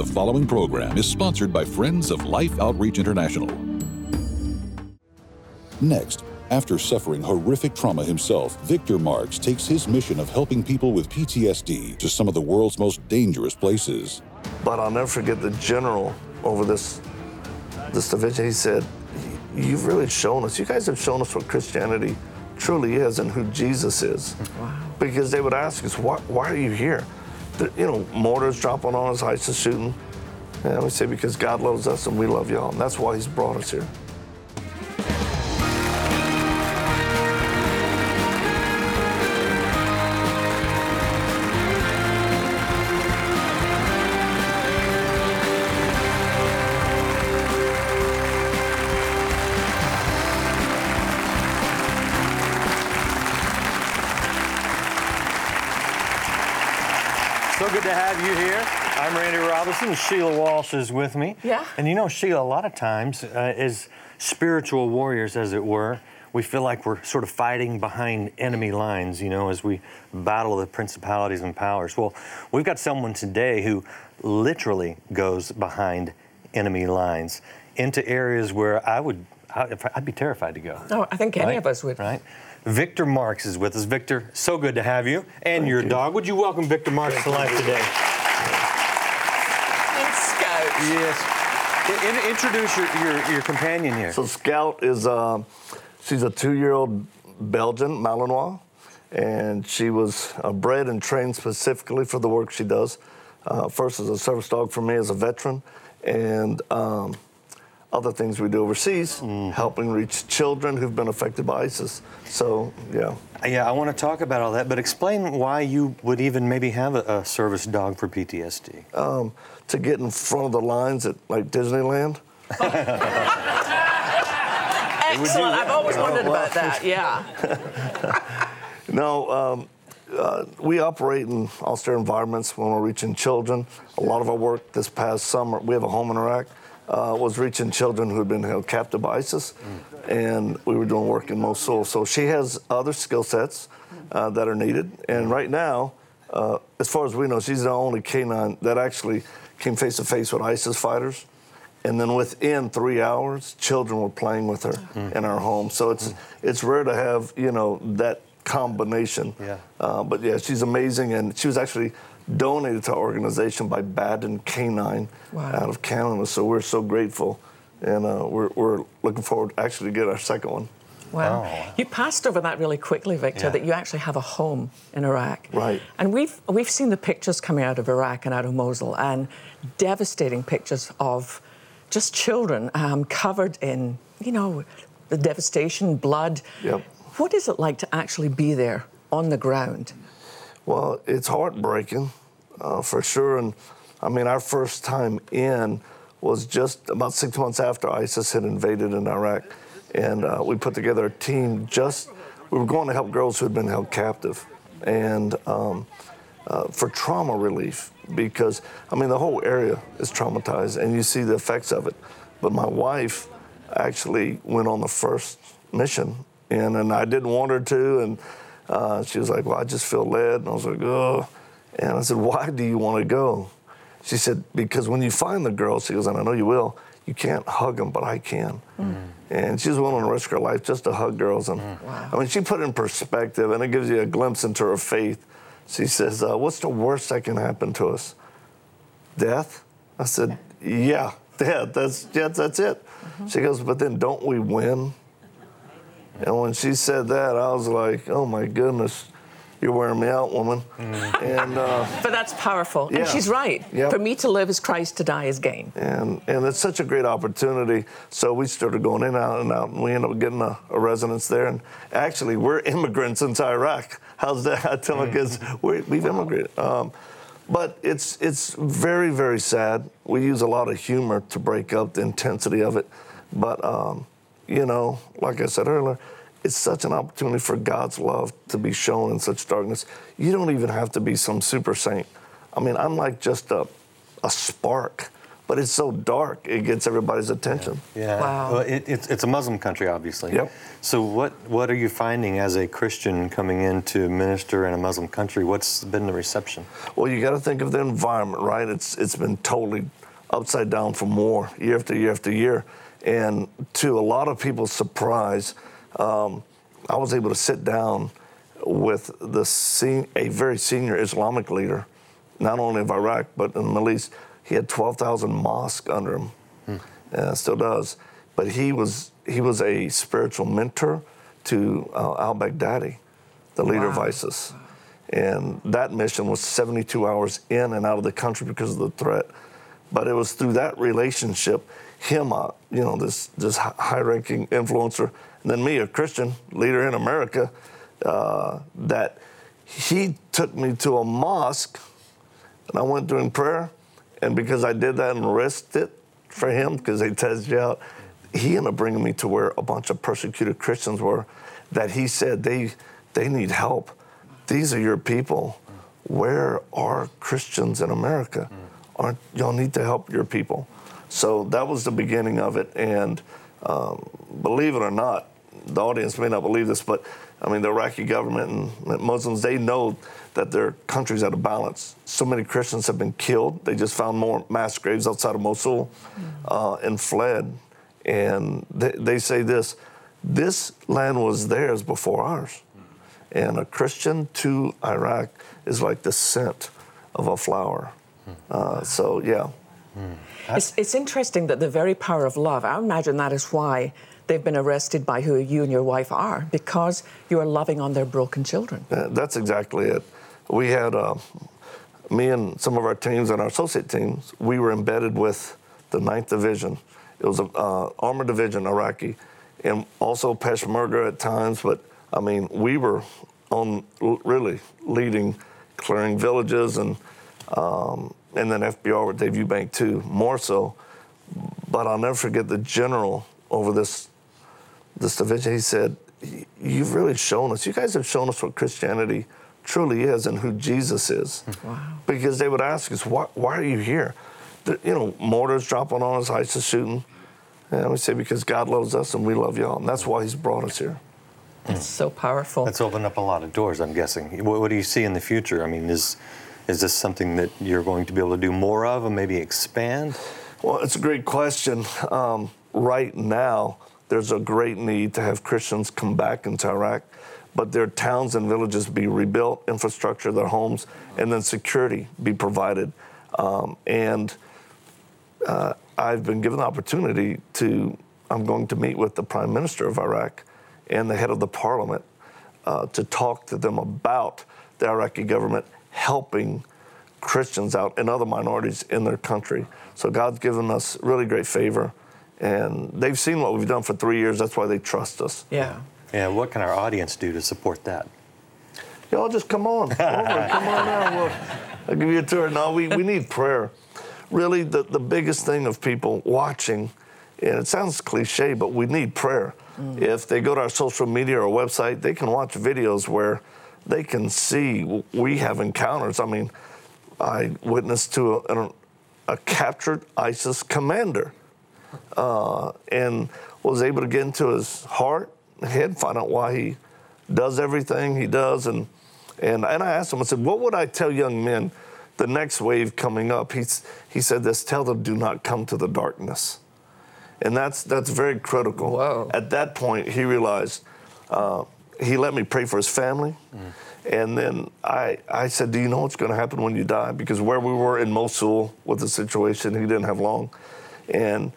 The following program is sponsored by Friends of Life Outreach International. Next, after suffering horrific trauma himself, Victor Marx takes his mission of helping people with PTSD to some of the world's most dangerous places. But I'll never forget the general over this this division. He said, "You've really shown us. You guys have shown us what Christianity truly is and who Jesus is." Wow. Because they would ask us, "Why, why are you here?" The, you know, mortars dropping on us, ISIS shooting. And we say, "Because God loves us and we love y'all, and that's why He's brought us here." Good to have you here. I'm Randy Robison. Sheila Walsh is with me. Yeah. And you know, Sheila, a lot of times, uh, as spiritual warriors, as it were, we feel like we're sort of fighting behind enemy lines, you know, as we battle the principalities and powers. Well, we've got someone today who literally goes behind enemy lines into areas where I would, I- I'd be terrified to go. Oh, I think any Right? of us would. Right. Victor Marx is with us. Victor, so good to have you and your dog. Would you welcome Victor Marx to life today? And Scout. Yes. I- in- introduce your, your, your companion here. So Scout is um, she's a two-year-old Belgian Malinois, and she was uh, bred and trained specifically for the work she does. Uh, first as a service dog for me as a veteran, and um, other things we do overseas, helping reach children who've been affected by ISIS. So yeah, yeah, I want to talk about all that, but explain why you would even maybe have a, a service dog for PTSD. um, to get in front of the lines at like Disneyland. Excellent. I've always wondered about that. Yeah. No, um, uh, we operate in austere environments when we're reaching children. A lot of our work this past summer, we have a home in Iraq, uh, was reaching children who had been held captive by ISIS, and we were doing work in Mosul. So she has other skill sets uh, that are needed, and right now, uh, as far as we know, she's the only canine that actually came face to face with ISIS fighters. And then within three hours, children were playing with her in our home. So it's it's rare to have you know that combination. Yeah. Uh, but yeah, she's amazing, and she was actually donated to our organization by Baden Canine Wow. out of Canada. So we're so grateful, and uh, we're we're looking forward actually to get our second one. Wow. Oh. You passed over that really quickly, Victor, Yeah. that you actually have a home in Iraq. Right. And we've we've seen the pictures coming out of Iraq and out of Mosul, and devastating pictures of just children um, covered in, you know, the devastation, blood. Yep. What is it like to actually be there on the ground? Well, it's heartbreaking, uh, for sure. And I mean, our first time in was just about six months after ISIS had invaded in Iraq. And uh, we put together a team just, we were going to help girls who had been held captive and um, uh, for trauma relief because, I mean, the whole area is traumatized and you see the effects of it. But my wife actually went on the first mission and, and I didn't want her to. And uh, she was like, Well, I just feel led. And I was like, Oh. And I said, Why do you want to go? She said, Because when you find the girls, she goes, And I know you will, you can't hug them, but I can. Mm. And she's willing to risk her life just to hug girls. And mm. I mean, she put it in perspective, and it gives you a glimpse into her faith. She says, uh, What's the worst that can happen to us? Death? I said, Yeah, death. That's, yeah, that's it. Mm-hmm. She goes, But then don't we win? And when she said that, I was like, oh my goodness, you're wearing me out, woman. And, uh, But that's powerful. Yeah. And she's right. Yep. For me to live is Christ, to die is gain. and, and it's such a great opportunity. So we started going in, and out, and out, and we ended up getting a, a residence there. And actually, we're immigrants into Iraq. How's that? I tell my kids, we, we've immigrated. Um, but it's, it's very, very sad. We use a lot of humor to break up the intensity of it. But, um, you know, like I said earlier, it's such an opportunity for God's love to be shown in such darkness. You don't even have to be some super saint. I mean, I'm like just a, a spark, but it's so dark, it gets everybody's attention. Yeah. Wow. Well, it, it's, it's a Muslim country, obviously. Yep. So what what are you finding as a Christian coming in to minister in a Muslim country? What's been the reception? Well, you got to think of the environment, right? It's it's been totally upside down from war year after year after year, and to a lot of people's surprise, um, I was able to sit down with the sen- a very senior Islamic leader, not only of Iraq but in the Middle East. He had 12,000 mosques under him, uh, still does. But he was he was a spiritual mentor to uh, Al Baghdadi, the leader of ISIS, and that mission was 72 hours in and out of the country because of the threat. But it was through that relationship, him, uh, you know, this this high-ranking influencer, and then me, a Christian leader in America, uh, that he took me to a mosque and I went during prayer, and because I did that and risked it for him, because they test you out, he ended up bringing me to where a bunch of persecuted Christians were, that he said they they need help. These are your people. Where are Christians in America? Aren't y'all need to help your people? So that was the beginning of it, and um, believe it or not, the audience may not believe this, but I mean, the Iraqi government and Muslims, they know that their country's out of balance. So many Christians have been killed. They just found more mass graves outside of Mosul uh, and fled. And they, they say this this land was theirs before ours. And a Christian to Iraq is like the scent of a flower. Uh, so, yeah. It's, it's interesting that the very power of love, I imagine that is why they've been arrested by who you and your wife are, because you are loving on their broken children. Uh, That's exactly it. We had uh, me and some of our teams and our associate teams. We were embedded with the 9th Division. It was an uh, armored division, Iraqi, and also Peshmerga at times. But I mean, we were on really leading, clearing villages, and um, and then FBR with Dave Eubank too, more so. But I'll never forget the general over this this division. He said, "You've really shown us. You guys have shown us what Christianity truly is and who Jesus is." Wow. Because they would ask us, "Why, why are you here?" The- you know, mortars dropping on us, ISIS shooting. And we say, "Because God loves us and we love y'all, and that's why He's brought us here." It's so powerful. That's opened up a lot of doors, I'm guessing. What, what do you see in the future? I mean, is is this something that you're going to be able to do more of and maybe expand? Well, it's a great question. Um, right now, there's a great need to have Christians come back into Iraq, but their towns and villages be rebuilt, infrastructure, their homes, and then security be provided. Um, and uh, I've been given the opportunity to, I'm going to meet with the Prime Minister of Iraq and the head of the parliament uh, to talk to them about the Iraqi government helping Christians out and other minorities in their country. So God's given us really great favor, and they've seen what we've done for three years. That's why they trust us. yeah. Yeah, what can our audience do to support that? Y'all just come on over. come on now. We'll, I'll give you a tour. No, we, we need prayer. Really, the, the biggest thing of people watching, and it sounds cliche, but we need prayer. Mm. If they go to our social media or website, they can watch videos where they can see we have encounters. I mean, I witnessed to a, a, a captured ISIS commander uh, and was able to get into his heart and head, find out why he does everything he does. And, and, and I asked him, I said, what would I tell young men the next wave coming up? He's, he said this, tell them do not come to the darkness. And that's, that's very critical. Whoa. At that point, he realized, uh, he let me pray for his family. And then I, I said, Do you know what's going to happen when you die? Because where we were in Mosul with the situation, he didn't have long. And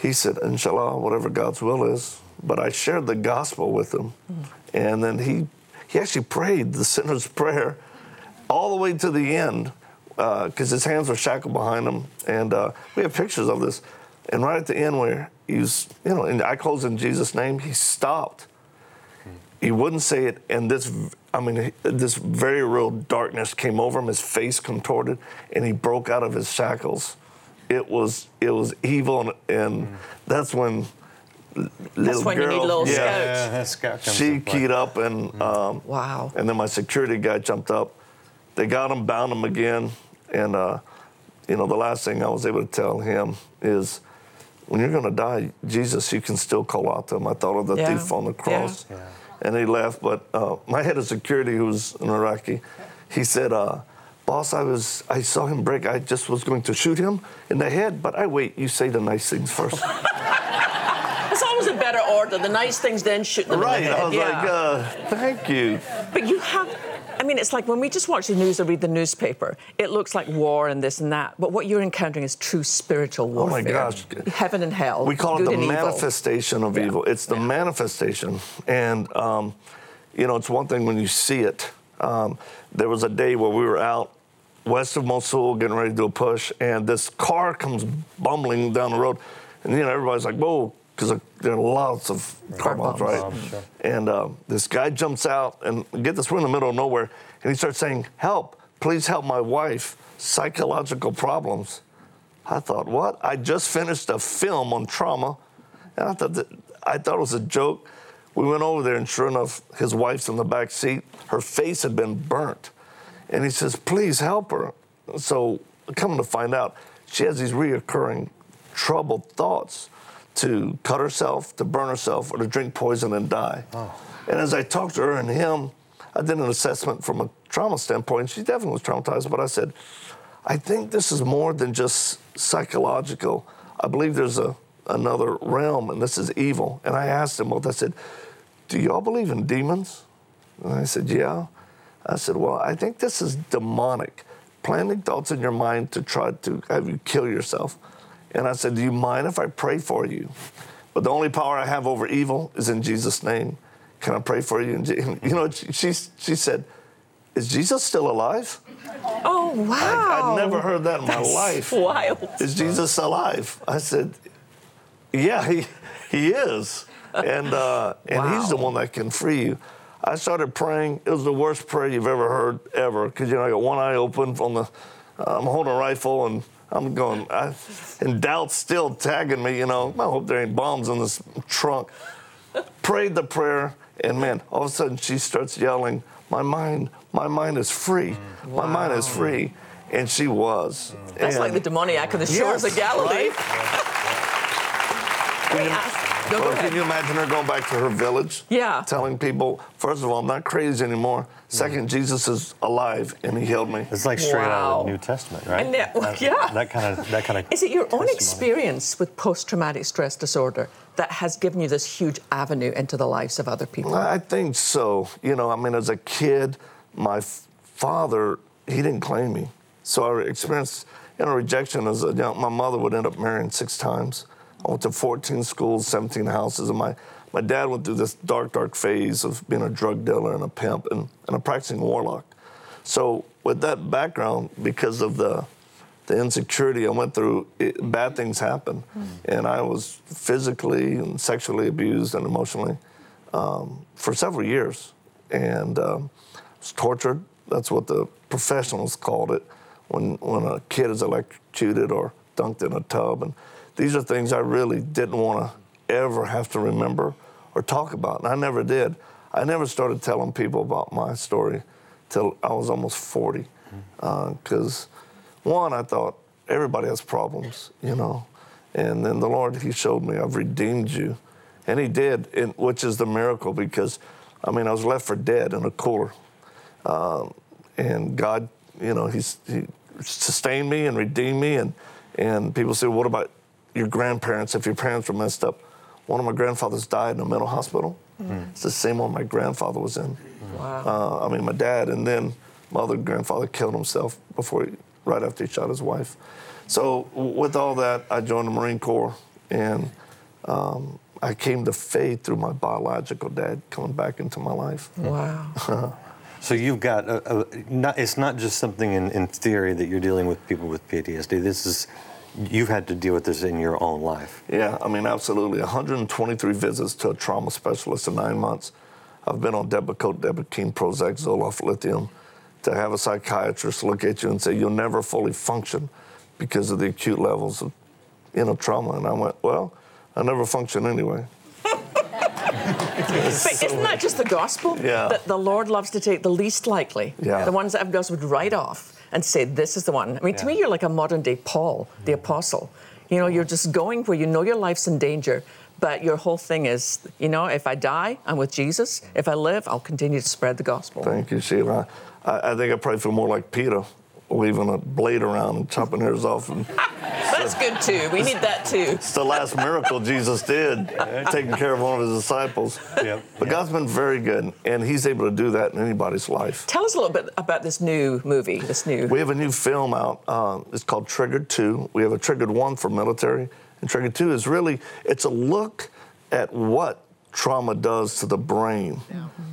he said, Inshallah, whatever God's will is. But I shared the gospel with him. And then he, he actually prayed the sinner's prayer all the way to the end because his hands were shackled behind him. And uh, we have pictures of this. And right at the end, where he was, you know, and I close in Jesus' name, he stopped. He wouldn't say it, and this, I mean, this very real darkness came over him. His face contorted, and he broke out of his shackles. It was, it was evil, and, and that's when l- little when you girl, need little yeah, scout. Yeah, scout comes she keyed up, and um, Wow. and then my security guy jumped up. They got him, bound him again, and uh, you know, the last thing I was able to tell him is, when you're going to die, Jesus, you can still call out to him. I thought of the Yeah. thief on the Yeah. cross. And he left, but uh, my head of security, who was an Iraqi, he said, uh, "Boss, I was, I saw him break. I just was going to shoot him in the head, but I wait. You say the nice things first. It's always a better order. The nice things, then shoot them right? in the head. I was yeah. like, uh, "Thank you." But you have, I mean, it's like when we just watch the news or read the newspaper, it looks like war and this and that. But what you're encountering is true spiritual warfare. Oh my gosh. Heaven and hell. We call it the and evil. manifestation of Yeah. evil. It's the manifestation. And, um, you know, it's one thing when you see it. Um, there was a day where we were out west of Mosul getting ready to do a push, and this car comes bumbling down the road. And, you know, everybody's like, whoa, because there are lots of car bombs, right? Sure. And uh, this guy jumps out and get this, we're in the middle of nowhere, and he starts saying, help, please help my wife, psychological problems. I thought, what? I just finished a film on trauma, and I thought that I thought it was a joke. We went over there, and sure enough, his wife's in the back seat. Her face had been burnt, and he says, "Please help her." So, coming to find out, she has these reoccurring troubled thoughts to cut herself, to burn herself, or to drink poison and die. Oh. And as I talked to her and him, I did an assessment from a trauma standpoint. She definitely was traumatized, but I said, I think this is more than just psychological. I believe there's a another realm, and this is evil. And I asked them both. I said, "Do y'all believe in demons?" And I said, "Yeah." I said, "Well, I think this is demonic, planting thoughts in your mind to try to have you kill yourself." And I said, "Do you mind if I pray for you?" But the only power I have over evil is in Jesus' name. Can I pray for you? And you know, she she, said, "Is Jesus still alive?" Oh, wow. I, I'd never heard that in my life. Wild. Is Jesus alive? I said, Yeah, he, he is. And, uh, and he's the one that can free you. I started praying. It was the worst prayer you've ever heard, ever. Because, you know, I got one eye open on the, I'm holding a rifle and I'm going, I, and doubt's still tagging me, you know. I hope there ain't bombs in this trunk. Prayed the prayer, and man, all of a sudden she starts yelling, My mind, my mind is free. My mind is free. And she was. That's And- like the demoniac of the shores Yes, of Galilee. right? Can you No, Well, can you imagine her going back to her village? Yeah. Telling people, first of all, I'm not crazy anymore. Second, Jesus is alive and he healed me. It's like straight out of the New Testament, right? And that- That- yeah. That kind of that kind of. Is it your own experience with post traumatic stress disorder that has given you this huge avenue into the lives of other people? I think so. You know, I mean, as a kid, my f- father, he didn't claim me. So I experienced, you know, rejection as a young, my mother would end up marrying six times. I went to 14 schools, 17 houses, and my, my dad went through this dark, dark phase of being a drug dealer and a pimp and, and a practicing warlock. So with that background, because of the the insecurity I went through, it, bad things happened, and I was physically and sexually abused and emotionally um, for several years, and um, was tortured. That's what the professionals called it when when a kid is electrocuted or dunked in a tub, and these are things I really didn't want to ever have to remember or talk about, and I never did. I never started telling people about my story till I was almost 40, because one, I thought everybody has problems, you know, and then the Lord, He showed me I've redeemed you, and He did, and, which is the miracle because, I mean, I was left for dead in a cooler, um, and God, you know, He's He sustained me and redeemed me, and and people say, what about your grandparents? If your parents were messed up, one of my grandfathers died in a mental hospital. It's the same one my grandfather was in. Wow. Uh, I mean, my dad, and then my other grandfather killed himself before, he, right after he shot his wife. So with all that, I joined the Marine Corps, and um, I came to faith through my biological dad coming back into my life. wow. So you've got a, a, not, it's not just something in, in theory that you're dealing with people with PTSD. This is you've had to deal with this in your own life. Yeah, I mean, absolutely. 123 visits to a trauma specialist in nine months. I've been on Depakote, Depakine, Prozac, Zoloft, lithium. To have a psychiatrist look at you and say you'll never fully function because of the acute levels of, you know, trauma. And I went, well, I never function anyway. But isn't that just the gospel? Yeah. That the Lord loves to take the least likely, Yeah. the ones that everybody else would write off, and say, This is the one. I mean, to me, you're like a modern day Paul, the mm. apostle. You know, you're just going where you know your life's in danger, but your whole thing is, you know, if I die, I'm with Jesus. Mm. If I live, I'll continue to spread the gospel. Thank you, Sheila. I, I think I pray for more like Peter, waving a blade around and chopping hairs off. And That's good too. We need that too. it's the last miracle Jesus did, taking care of one of his disciples. Yep. But God's been very good, and He's able to do that in anybody's life. Tell us a little bit about this new movie, this new. We have a new film out. Uh, it's called Triggered 2. We have a Triggered 1 for military. And Triggered 2 is really, it's a look at what trauma does to the brain,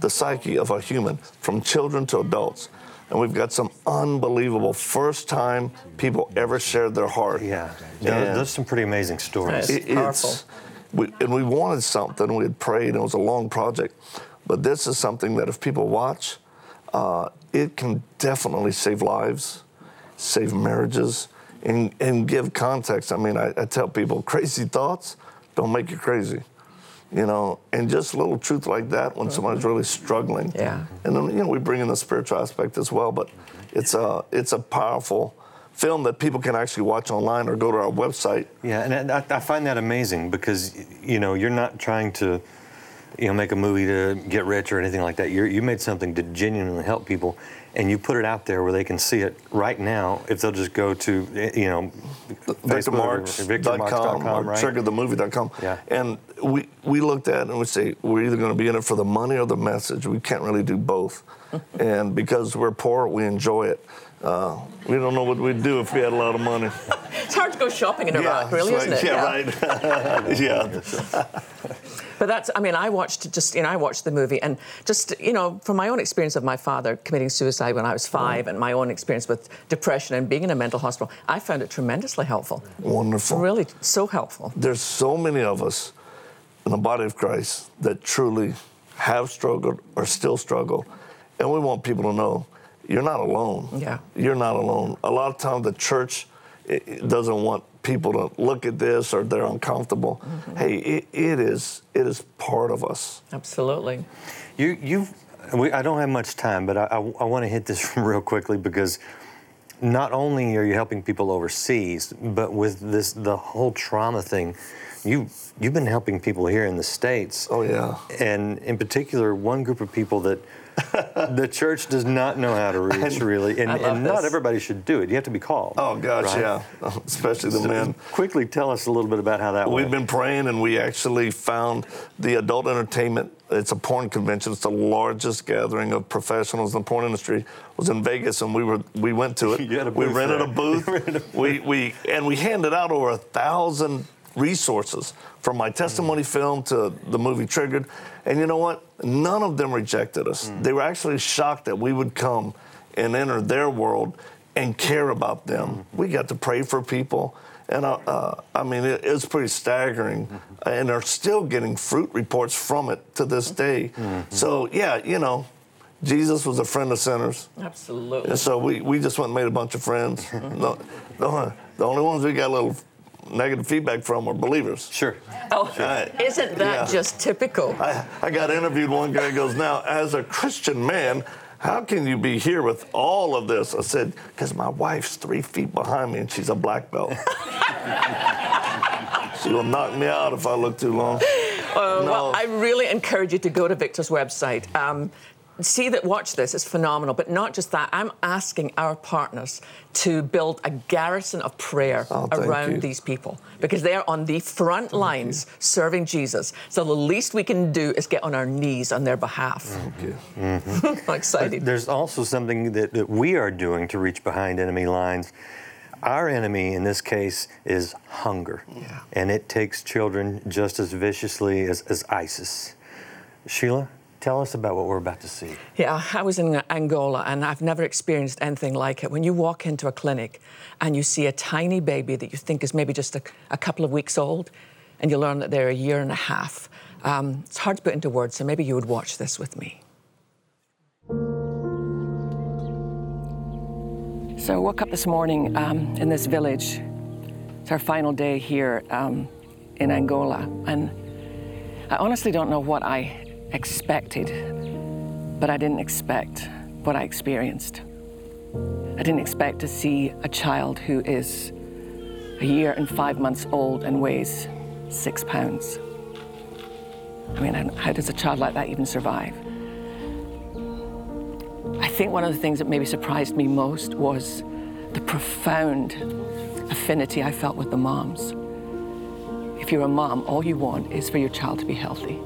the psyche of a human, from children to adults. And we've got some unbelievable first time people ever shared their heart. Yeah, There- And- there's some pretty amazing stories. Right. it- Powerful. it's, we, and we wanted something. We had prayed, and it was a long project. But this is something that if people watch, uh, it can definitely save lives, save marriages, and, and give context. I mean, I, I tell people crazy thoughts don't make you crazy. You know, and just a little truth like that when somebody's really struggling. Yeah. And then, you know, we bring in the spiritual aspect as well, but it's a, it's a powerful film that people can actually watch online or go to our website Yeah, and I, I find that amazing because you know you're not trying to, you know, make a movie to get rich or anything like that. You're, you made something to genuinely help people, and you put it out there where they can see it right now. If they'll just go to, you know, or VictorMarx.com VictorMarx.com, or right? triggerthemovie.com. Yeah. And we, we looked at it and we say, we're either going to be in it for the money or the message. We can't really do both. and because we're poor, we enjoy it. Uh, we don't know what we'd do if we had a lot of money. It's hard to go shopping in Iraq, really, it's isn't it? Yeah, right. yeah. But that's, I mean, I watched just, you know, I watched the movie and just, you know, from my own experience of my father committing suicide when I was five and my own experience with depression and being in a mental hospital, I found it tremendously helpful. Wonderful. Really so helpful. There's so many of us in the body of Christ that truly have struggled or still struggle. And we want people to know you're not alone. Yeah. You're not alone. A lot of times the church it, it doesn't want people to look at this or they're uncomfortable. Mm-hmm. Hey, it, it is it is part of us. Absolutely. You, you've, we, I don't have much time, but I, I, I want to hit this real quickly because not only are you helping people overseas, but with this the whole trauma thing, you you've been helping people here in the states. Oh yeah. And in particular, one group of people that the church does not know how to reach, really, and, and not everybody should do it. You have to be called. Oh gosh, right? yeah. Especially the men. Quickly tell us a little bit about how that We've went. been praying, and we actually found the adult entertainment. It's a porn convention. It's the largest gathering of professionals in the porn industry. Was in Vegas, and we were we went to it. You had a we rented there. a booth. we we and we handed out over a thousand resources from my testimony mm. film to the movie Triggered. And you know what? None of them rejected us. Mm. They were actually shocked that we would come and enter their world and care about them. Mm-hmm. We got to pray for people. And uh, uh, I mean, it, it's pretty staggering. Mm-hmm. And they're still getting fruit reports from it to this day. Mm-hmm. So, yeah, you know, Jesus was a friend of sinners. Absolutely. And so we, we just went and made a bunch of friends. the, the, the only ones we got a little negative feedback from are believers. Sure. Oh, Right. isn't that Yeah. just typical? I, I got interviewed. One guy goes, Now, as a Christian man, how can you be here with all of this? I said, Because my wife's three feet behind me and she's a black belt. she will knock me out if I look too long. Uh, No. Well, I really encourage you to go to Victor's website. Um, see that, watch this, it's phenomenal. But not just that, I'm asking our partners to build a garrison of prayer Oh, around you. these people because they're on the front lines serving Jesus. So the least we can do is get on our knees on their behalf. Thank you. Mm-hmm. I'm excited. There's also something that, that we are doing to reach behind enemy lines. Our enemy in this case is hunger. Yeah. And it takes children just as viciously as, as ISIS. Sheila, tell us about what we're about to see. Yeah, I was in Angola and I've never experienced anything like it. When you walk into a clinic and you see a tiny baby that you think is maybe just a, a couple of weeks old, and you learn that they're a year and a half, um, it's hard to put into words, so maybe you would watch this with me. So I woke up this morning um, in this village. It's our final day here um, in Angola, and I honestly don't know what I expected, but I didn't expect what I experienced. I didn't expect to see a child who is a year and five months old and weighs six pounds. I mean, how does a child like that even survive? I think one of the things that maybe surprised me most was the profound affinity I felt with the moms. If you're a mom, all you want is for your child to be healthy.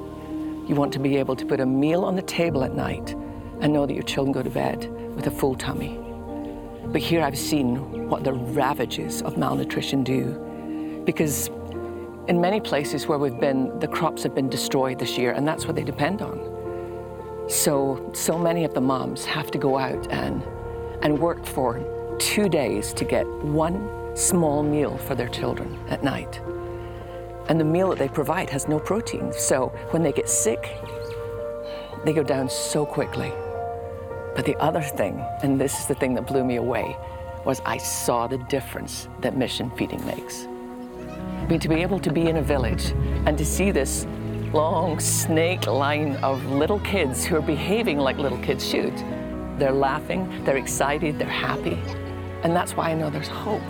You want to be able to put a meal on the table at night and know that your children go to bed with a full tummy. But here I've seen what the ravages of malnutrition do. Because in many places where we've been, the crops have been destroyed this year, and that's what they depend on. So, so many of the moms have to go out and, and work for two days to get one small meal for their children at night. And the meal that they provide has no protein. So when they get sick, they go down so quickly. But the other thing, and this is the thing that blew me away, was I saw the difference that mission feeding makes. I mean, to be able to be in a village and to see this long snake line of little kids who are behaving like little kids should. They're laughing, they're excited, they're happy. And that's why I know there's hope.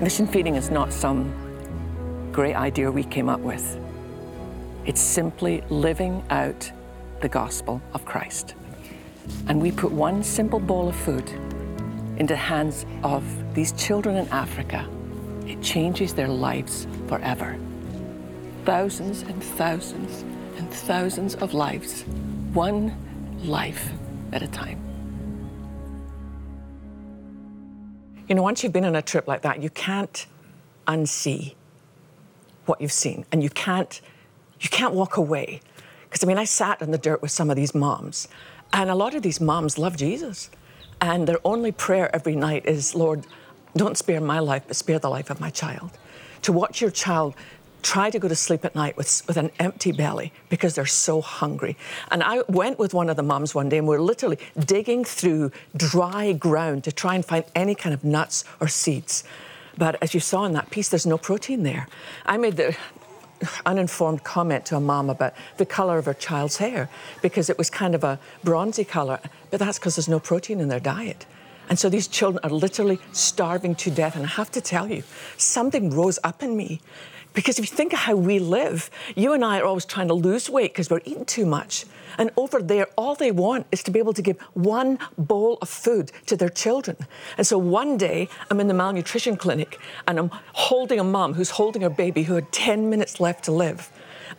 Mission feeding is not some great idea we came up with. It's simply living out the gospel of Christ. And we put one simple bowl of food into the hands of these children in Africa. It changes their lives forever. Thousands and thousands and thousands of lives, one life at a time. You know, once you've been on a trip like that, you can't unsee what you've seen, and you can't you can't walk away. Because I mean, I sat in the dirt with some of these moms, and a lot of these moms love Jesus, and their only prayer every night is, Lord, don't spare my life, but spare the life of my child. To watch your child try to go to sleep at night with, with an empty belly because they're so hungry. And I went with one of the moms one day and we we're literally digging through dry ground to try and find any kind of nuts or seeds. But as you saw in that piece, there's no protein there. I made the uninformed comment to a mom about the color of her child's hair because it was kind of a bronzy color, but that's because there's no protein in their diet. And so these children are literally starving to death. And I have to tell you, something rose up in me because if you think of how we live, you and I are always trying to lose weight because we're eating too much. And over there, all they want is to be able to give one bowl of food to their children. And so one day, I'm in the malnutrition clinic and I'm holding a mom who's holding her baby who had 10 minutes left to live.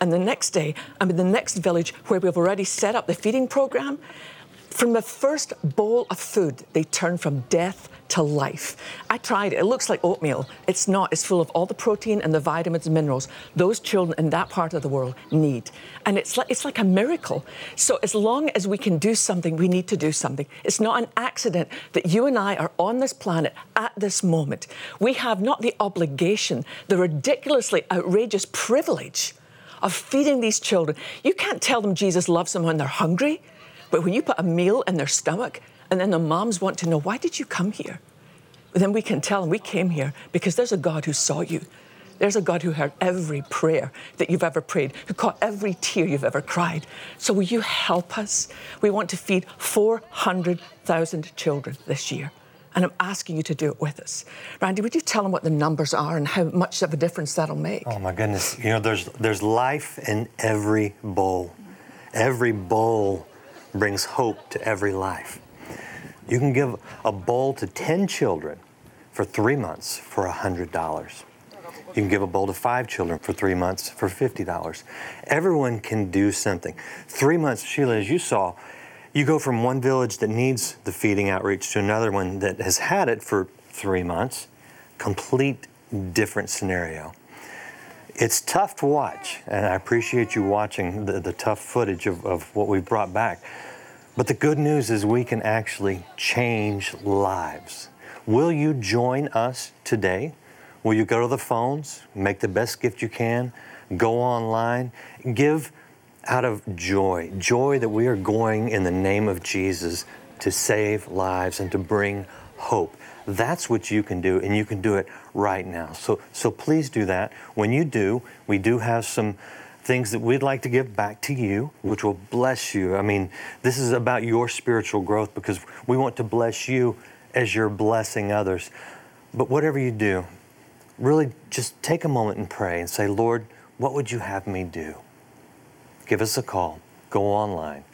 And the next day, I'm in the next village where we've already set up the feeding program. From the first bowl of food, they turn from death to life. I tried it. It looks like oatmeal. It's not. It's full of all the protein and the vitamins and minerals those children in that part of the world need. And it's like, it's like a miracle. So as long as we can do something, we need to do something. It's not an accident that you and I are on this planet at this moment. We have not the obligation, the ridiculously outrageous privilege of feeding these children. You can't tell them Jesus loves them when they're hungry, but when you put a meal in their stomach, and then the moms want to know, why did you come here? Then we can tell them we came here because there's a God who saw you. There's a God who heard every prayer that you've ever prayed, who caught every tear you've ever cried. So will you help us? We want to feed 400,000 children this year. And I'm asking you to do it with us. Randy, would you tell them what the numbers are and how much of a difference that'll make? Oh my goodness. You know, there's there's life in every bowl. Every bowl brings hope to every life. You can give a bowl to 10 children for three months for $100. You can give a bowl to five children for three months for $50. Everyone can do something. Three months, Sheila, as you saw, you go from one village that needs the feeding outreach to another one that has had it for three months. Complete different scenario. It's tough to watch, and I appreciate you watching the, the tough footage of, of what we've brought back. But the good news is we can actually change lives. Will you join us today? Will you go to the phones, make the best gift you can, go online, give out of joy, joy that we are going in the name of Jesus to save lives and to bring hope. That's what you can do, and you can do it right now. So, so please do that. When you do, we do have some things that we'd like to give back to you, which will bless you. I mean, this is about your spiritual growth because we want to bless you as you're blessing others. But whatever you do, really just take a moment and pray and say, Lord, what would you have me do? Give us a call, go online.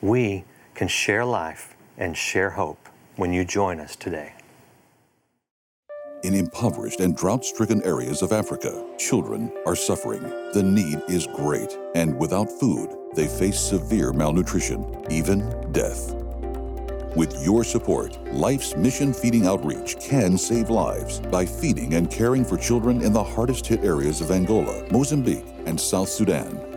We can share life and share hope when you join us today. In impoverished and drought stricken areas of Africa, children are suffering. The need is great, and without food, they face severe malnutrition, even death. With your support, Life's Mission Feeding Outreach can save lives by feeding and caring for children in the hardest hit areas of Angola, Mozambique, and South Sudan.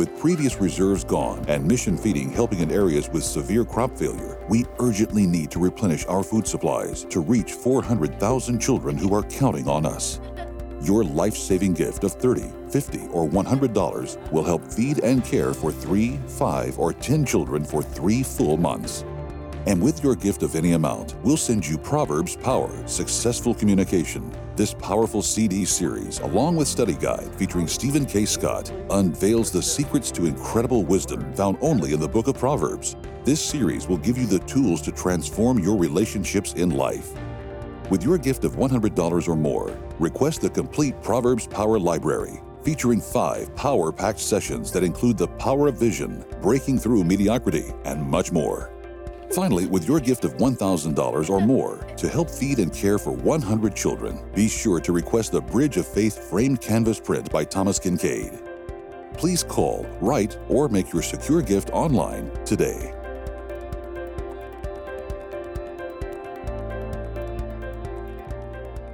With previous reserves gone and mission feeding helping in areas with severe crop failure, we urgently need to replenish our food supplies to reach 400,000 children who are counting on us. Your life saving gift of $30, $50, or $100 will help feed and care for three, five, or 10 children for three full months. And with your gift of any amount, we'll send you Proverbs Power Successful Communication. This powerful CD series, along with study guide featuring Stephen K. Scott, unveils the secrets to incredible wisdom found only in the book of Proverbs. This series will give you the tools to transform your relationships in life. With your gift of $100 or more, request the complete Proverbs Power Library featuring five power packed sessions that include the power of vision, breaking through mediocrity, and much more. Finally, with your gift of $1,000 or more to help feed and care for 100 children, be sure to request the Bridge of Faith framed canvas print by Thomas Kinkade. Please call, write, or make your secure gift online today.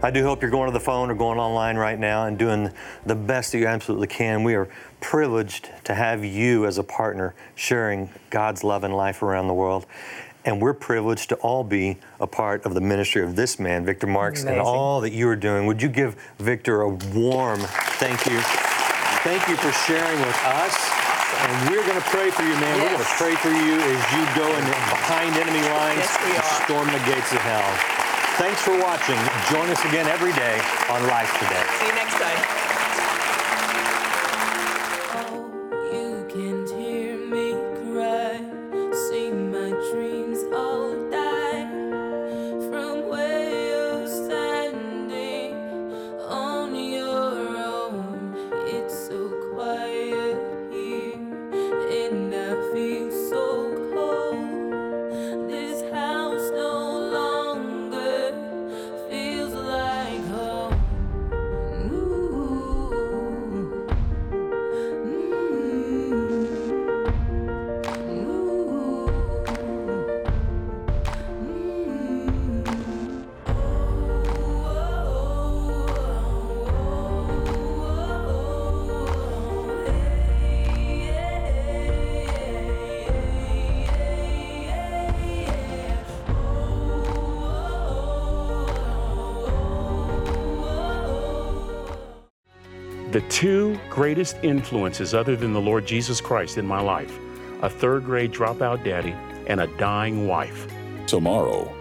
I do hope you're going to the phone or going online right now and doing the best that you absolutely can. We are privileged to have you as a partner sharing God's love and life around the world. And we're privileged to all be a part of the ministry of this man, Victor Marx, Amazing. and all that you are doing. Would you give Victor a warm thank you? Thank you for sharing with us. And we're going to pray for you, man. We're going to pray for you as you go in behind enemy lines Yes, and storm the gates of hell. Thanks for watching. Join us again every day on Life Today. See you next time. Two greatest influences, other than the Lord Jesus Christ, in my life a third grade dropout daddy and a dying wife. tomorrow.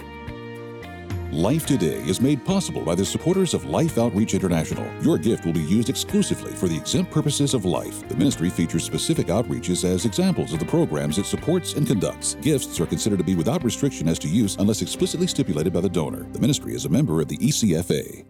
Life Today is made possible by the supporters of Life Outreach International. Your gift will be used exclusively for the exempt purposes of life. The ministry features specific outreaches as examples of the programs it supports and conducts. Gifts are considered to be without restriction as to use unless explicitly stipulated by the donor. The ministry is a member of the ECFA.